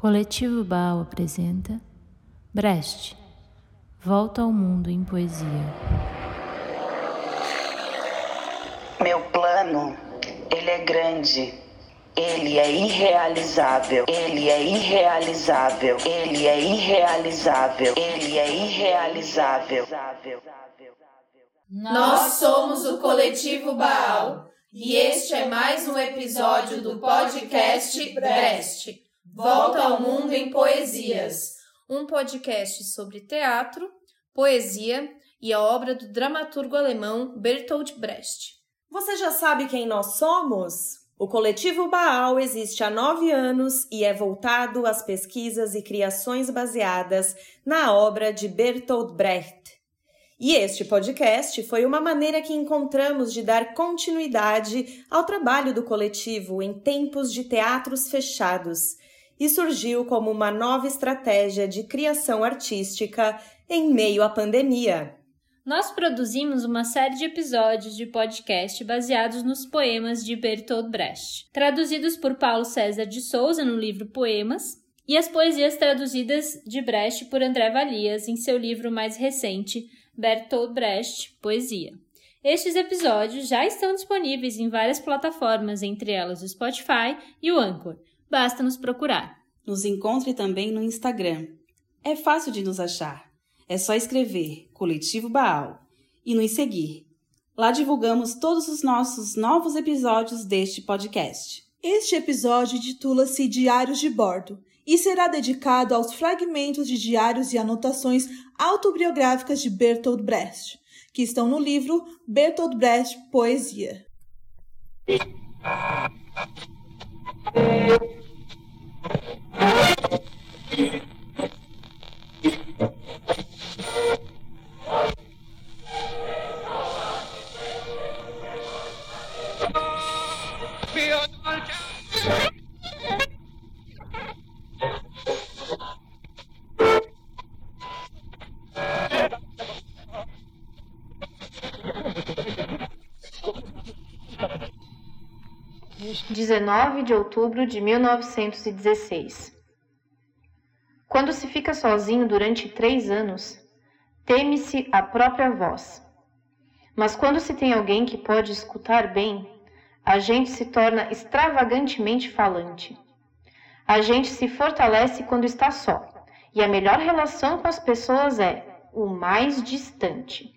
Coletivo Baal apresenta Brecht Volta ao Mundo em Poesia. Meu plano, ele é grande. Ele é irrealizável. Ele é irrealizável. Ele é irrealizável. Ele é irrealizável. Nós somos o Coletivo Baal e este é mais um episódio do podcast Brecht Volta ao Mundo em Poesias, um podcast sobre teatro, poesia e a obra do dramaturgo alemão Bertolt Brecht. Você já sabe quem nós somos? O coletivo Baal existe há nove anos e é voltado às pesquisas e criações baseadas na obra de Bertolt Brecht. E este podcast foi uma maneira que encontramos de dar continuidade ao trabalho do coletivo em tempos de teatros fechados e surgiu como uma nova estratégia de criação artística em meio à pandemia. Nós produzimos uma série de episódios de podcast baseados nos poemas de Bertolt Brecht, traduzidos por Paulo César de Souza no livro Poemas, e as poesias traduzidas de Brecht por André Valias em seu livro mais recente, Bertolt Brecht Poesia. Estes episódios já estão disponíveis em várias plataformas, entre elas o Spotify e o Anchor basta nos procurar. Nos encontre também no Instagram. É fácil de nos achar. É só escrever Coletivo Baal e nos seguir. Lá divulgamos todos os nossos novos episódios deste podcast. Este episódio titula-se Diários de Bordo e será dedicado aos fragmentos de diários e anotações autobiográficas de Bertolt Brecht, que estão no livro Bertolt Brecht Poesia. 19 de outubro de 1916. Quando se fica sozinho durante três anos, teme-se a própria voz. Mas quando se tem alguém que pode escutar bem, a gente se torna extravagantemente falante. A gente se fortalece quando está só, e a melhor relação com as pessoas é o mais distante.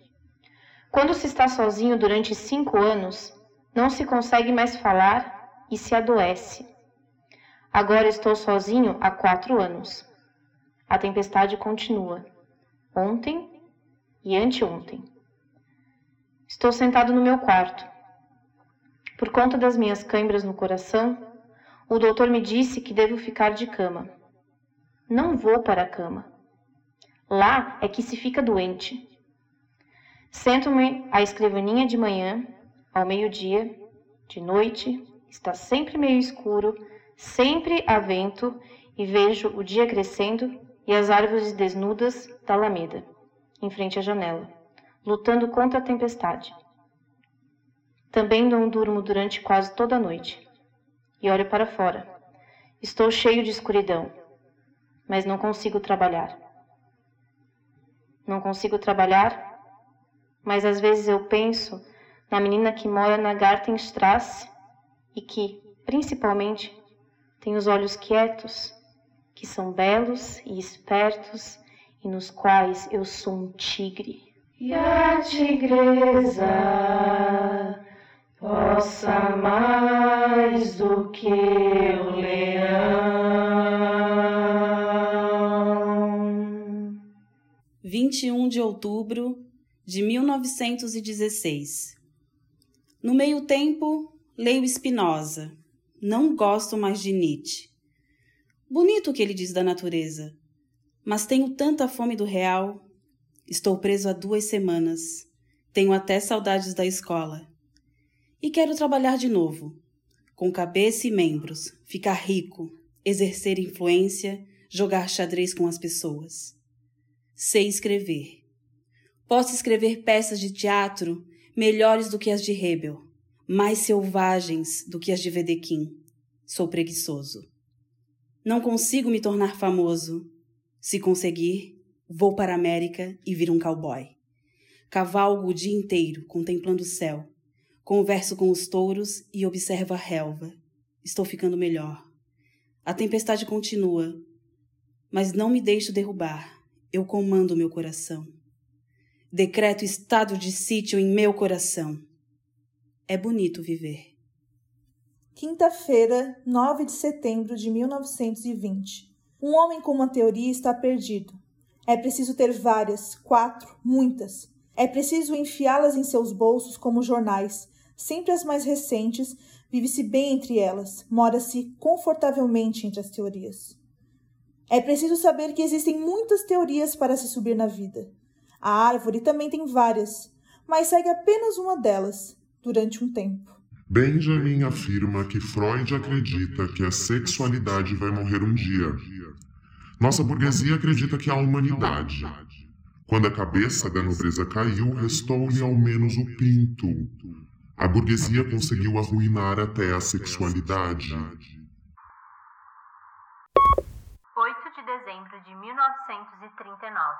Quando se está sozinho durante cinco anos, não se consegue mais falar e se adoece. Agora estou sozinho há quatro anos. A tempestade continua. Ontem e anteontem. Estou sentado no meu quarto. Por conta das minhas câimbras no coração, o doutor me disse que devo ficar de cama. Não vou para a cama. Lá é que se fica doente. Sento-me à escrivaninha de manhã, ao meio-dia, de noite, Está sempre meio escuro, sempre há vento, e vejo o dia crescendo e as árvores desnudas da alameda, em frente à janela, lutando contra a tempestade. Também não durmo durante quase toda a noite. E olho para fora. Estou cheio de escuridão, mas não consigo trabalhar. Não consigo trabalhar, mas às vezes eu penso na menina que mora na Gartenstrasse e que, principalmente, tem os olhos quietos, que são belos e espertos e nos quais eu sou um tigre. E a tigresa possa mais do que o leão. 21 de outubro de 1916. No meio tempo, Leio Spinoza. Não gosto mais de Nietzsche. Bonito o que ele diz da natureza. Mas tenho tanta fome do real. Estou preso há duas semanas. Tenho até saudades da escola. E quero trabalhar de novo. Com cabeça e membros. Ficar rico. Exercer influência. Jogar xadrez com as pessoas. Sei escrever. Posso escrever peças de teatro melhores do que as de Hebel mais selvagens do que as de Vedequim. Sou preguiçoso. Não consigo me tornar famoso. Se conseguir, vou para a América e vir um cowboy. Cavalgo o dia inteiro, contemplando o céu. Converso com os touros e observo a relva. Estou ficando melhor. A tempestade continua, mas não me deixo derrubar. Eu comando meu coração. Decreto estado de sítio em meu coração. É bonito viver. Quinta-feira, 9 de setembro de 1920. Um homem com uma teoria está perdido. É preciso ter várias, quatro, muitas. É preciso enfiá-las em seus bolsos como jornais, sempre as mais recentes. Vive-se bem entre elas, mora-se confortavelmente entre as teorias. É preciso saber que existem muitas teorias para se subir na vida. A árvore também tem várias, mas segue apenas uma delas durante um tempo. Benjamin afirma que Freud acredita que a sexualidade vai morrer um dia. Nossa burguesia acredita que há humanidade. Quando a cabeça da nobreza caiu, restou-lhe ao menos o pinto. A burguesia conseguiu arruinar até a sexualidade. 8 de dezembro de 1939.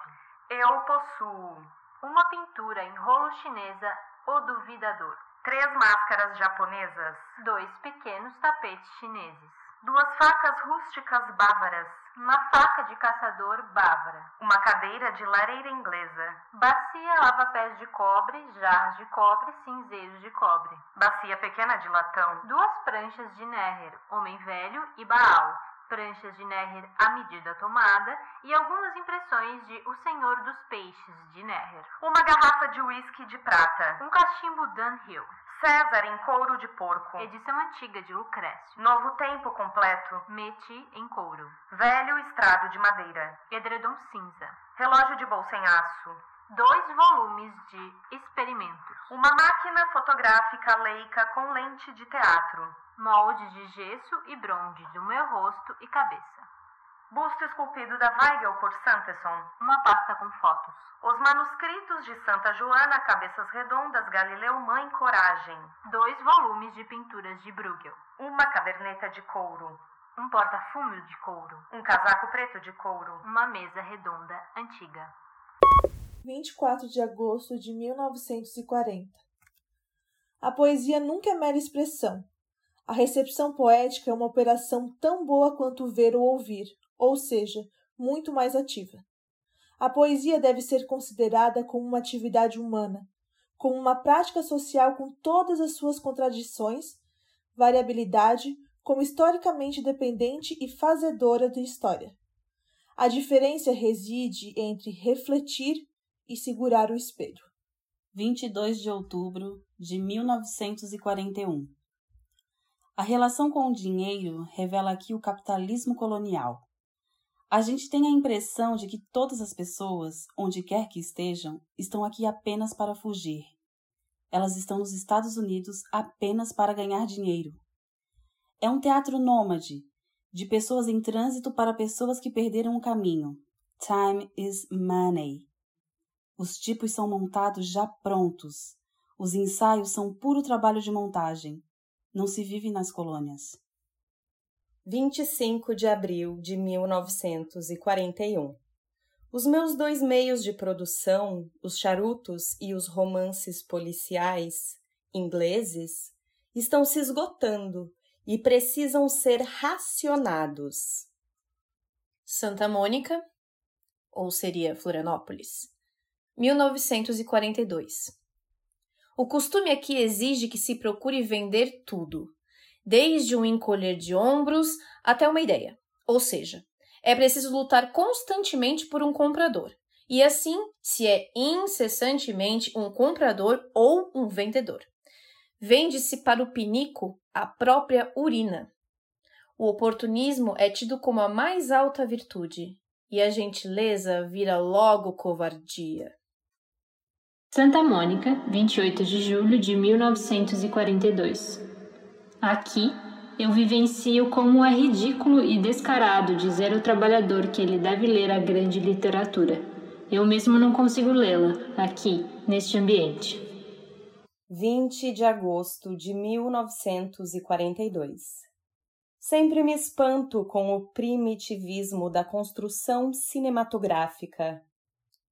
Eu possuo uma pintura em rolo chinesa, O Duvidador três máscaras japonesas, dois pequenos tapetes chineses, duas facas rústicas bávaras, uma faca de caçador bávara, uma cadeira de lareira inglesa, bacia lava-pés de cobre, jarras de cobre, cinzeiros de cobre, bacia pequena de latão, duas pranchas de Neher, homem velho e Baal, pranchas de Neher à medida tomada e algumas impressões de O Senhor dos Peixes de Neher. Uma garrafa de uísque de prata. Um cachimbo Dunhill. César em couro de porco. Edição antiga de Lucrécio. Novo tempo completo. Meti em couro. Velho estrado de madeira. Edredom cinza. Relógio de bolsa em aço. Dois volumes de experimentos. Uma máquina fotográfica leica com lente de teatro moldes de gesso e bronze do meu rosto e cabeça. Busto esculpido da Weigel por Santeson. Uma pasta com fotos. Os manuscritos de Santa Joana, Cabeças Redondas, Galileu Mãe, Coragem. Dois volumes de pinturas de Bruegel. Uma caderneta de couro. Um porta-fúmio de couro. Um casaco preto de couro. Uma mesa redonda antiga. 24 de agosto de 1940. A poesia nunca é mera expressão, a recepção poética é uma operação tão boa quanto ver ou ouvir, ou seja, muito mais ativa. A poesia deve ser considerada como uma atividade humana, como uma prática social com todas as suas contradições, variabilidade, como historicamente dependente e fazedora de história. A diferença reside entre refletir e segurar o espelho. 22 de outubro de 1941 a relação com o dinheiro revela aqui o capitalismo colonial. A gente tem a impressão de que todas as pessoas, onde quer que estejam, estão aqui apenas para fugir. Elas estão nos Estados Unidos apenas para ganhar dinheiro. É um teatro nômade, de pessoas em trânsito para pessoas que perderam o caminho. Time is money. Os tipos são montados já prontos. Os ensaios são puro trabalho de montagem não se vive nas colônias. 25 de abril de 1941. Os meus dois meios de produção, os charutos e os romances policiais ingleses, estão se esgotando e precisam ser racionados. Santa Mônica, ou seria Florianópolis, 1942. O costume aqui exige que se procure vender tudo, desde um encolher de ombros até uma ideia. Ou seja, é preciso lutar constantemente por um comprador. E assim, se é incessantemente um comprador ou um vendedor. Vende-se para o pinico a própria urina. O oportunismo é tido como a mais alta virtude, e a gentileza vira logo covardia. Santa Mônica, 28 de julho de 1942. Aqui, eu vivencio como é ridículo e descarado dizer ao trabalhador que ele deve ler a grande literatura. Eu mesmo não consigo lê-la aqui, neste ambiente. 20 de agosto de 1942. Sempre me espanto com o primitivismo da construção cinematográfica.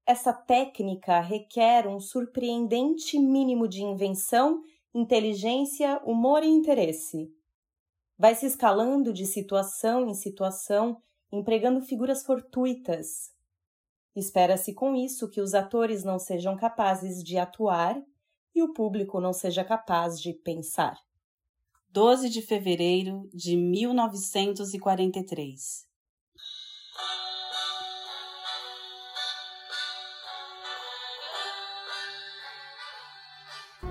Essa técnica requer um surpreendente mínimo de invenção, inteligência, humor e interesse. Vai se escalando de situação em situação, empregando figuras fortuitas. Espera-se com isso que os atores não sejam capazes de atuar e o público não seja capaz de pensar. 12 de fevereiro de 1943.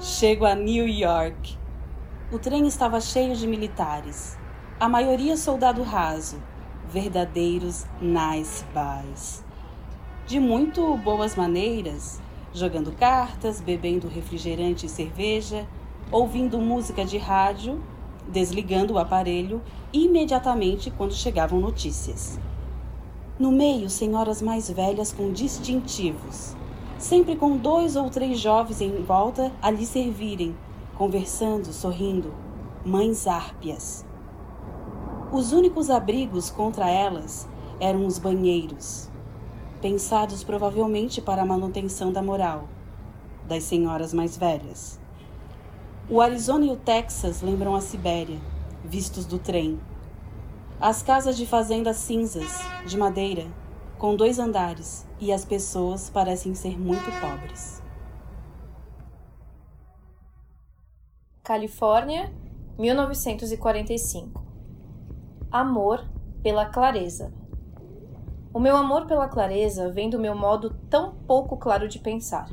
Chego a New York. O trem estava cheio de militares, a maioria soldado raso, verdadeiros nice guys. De muito boas maneiras, jogando cartas, bebendo refrigerante e cerveja, ouvindo música de rádio, desligando o aparelho imediatamente quando chegavam notícias. No meio, senhoras mais velhas com distintivos, sempre com dois ou três jovens em volta a lhe servirem, conversando, sorrindo, mães árpias. Os únicos abrigos contra elas eram os banheiros, pensados provavelmente para a manutenção da moral das senhoras mais velhas. O Arizona e o Texas lembram a Sibéria, vistos do trem. As casas de fazenda cinzas, de madeira, com dois andares, e as pessoas parecem ser muito pobres. Califórnia, 1945. Amor pela clareza. O meu amor pela clareza vem do meu modo tão pouco claro de pensar.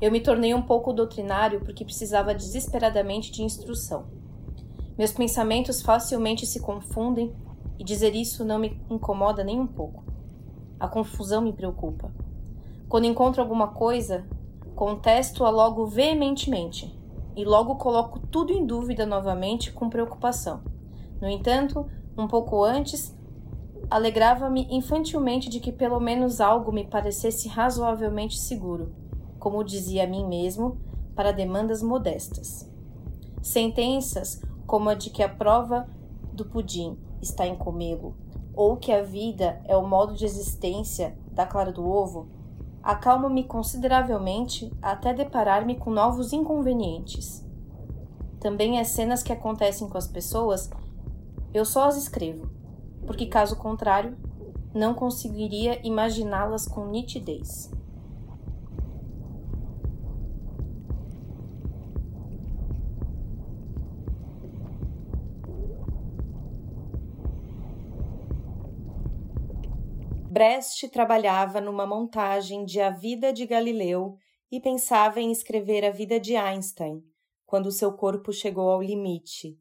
Eu me tornei um pouco doutrinário porque precisava desesperadamente de instrução. Meus pensamentos facilmente se confundem e dizer isso não me incomoda nem um pouco. A confusão me preocupa. Quando encontro alguma coisa, contesto-a logo veementemente e logo coloco tudo em dúvida novamente com preocupação. No entanto, um pouco antes, alegrava-me infantilmente de que pelo menos algo me parecesse razoavelmente seguro como dizia a mim mesmo, para demandas modestas. Sentenças como a de que a prova do pudim está em comê-lo, ou que a vida é o modo de existência da clara do ovo, acalmam-me consideravelmente até deparar-me com novos inconvenientes. Também as cenas que acontecem com as pessoas, eu só as escrevo, porque caso contrário, não conseguiria imaginá-las com nitidez. Brecht trabalhava numa montagem de A Vida de Galileu e pensava em escrever A Vida de Einstein, quando seu corpo chegou ao limite.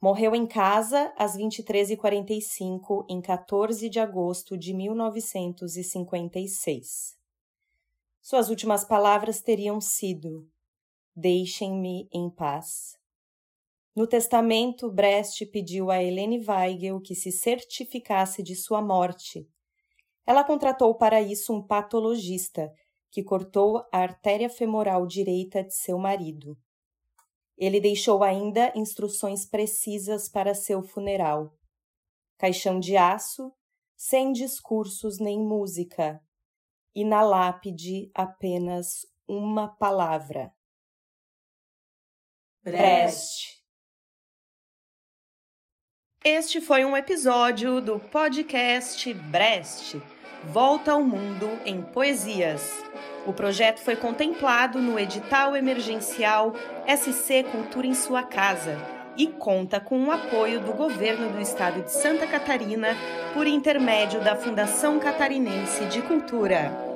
Morreu em casa às 23h45, em 14 de agosto de 1956. Suas últimas palavras teriam sido: Deixem-me em paz. No testamento, Brecht pediu a Helene Weigel que se certificasse de sua morte ela contratou para isso um patologista que cortou a artéria femoral direita de seu marido. Ele deixou ainda instruções precisas para seu funeral. Caixão de aço, sem discursos nem música, e na lápide apenas uma palavra. Brest. Este foi um episódio do podcast Brest Volta ao Mundo em Poesias. O projeto foi contemplado no edital emergencial SC Cultura em Sua Casa e conta com o apoio do governo do estado de Santa Catarina por intermédio da Fundação Catarinense de Cultura.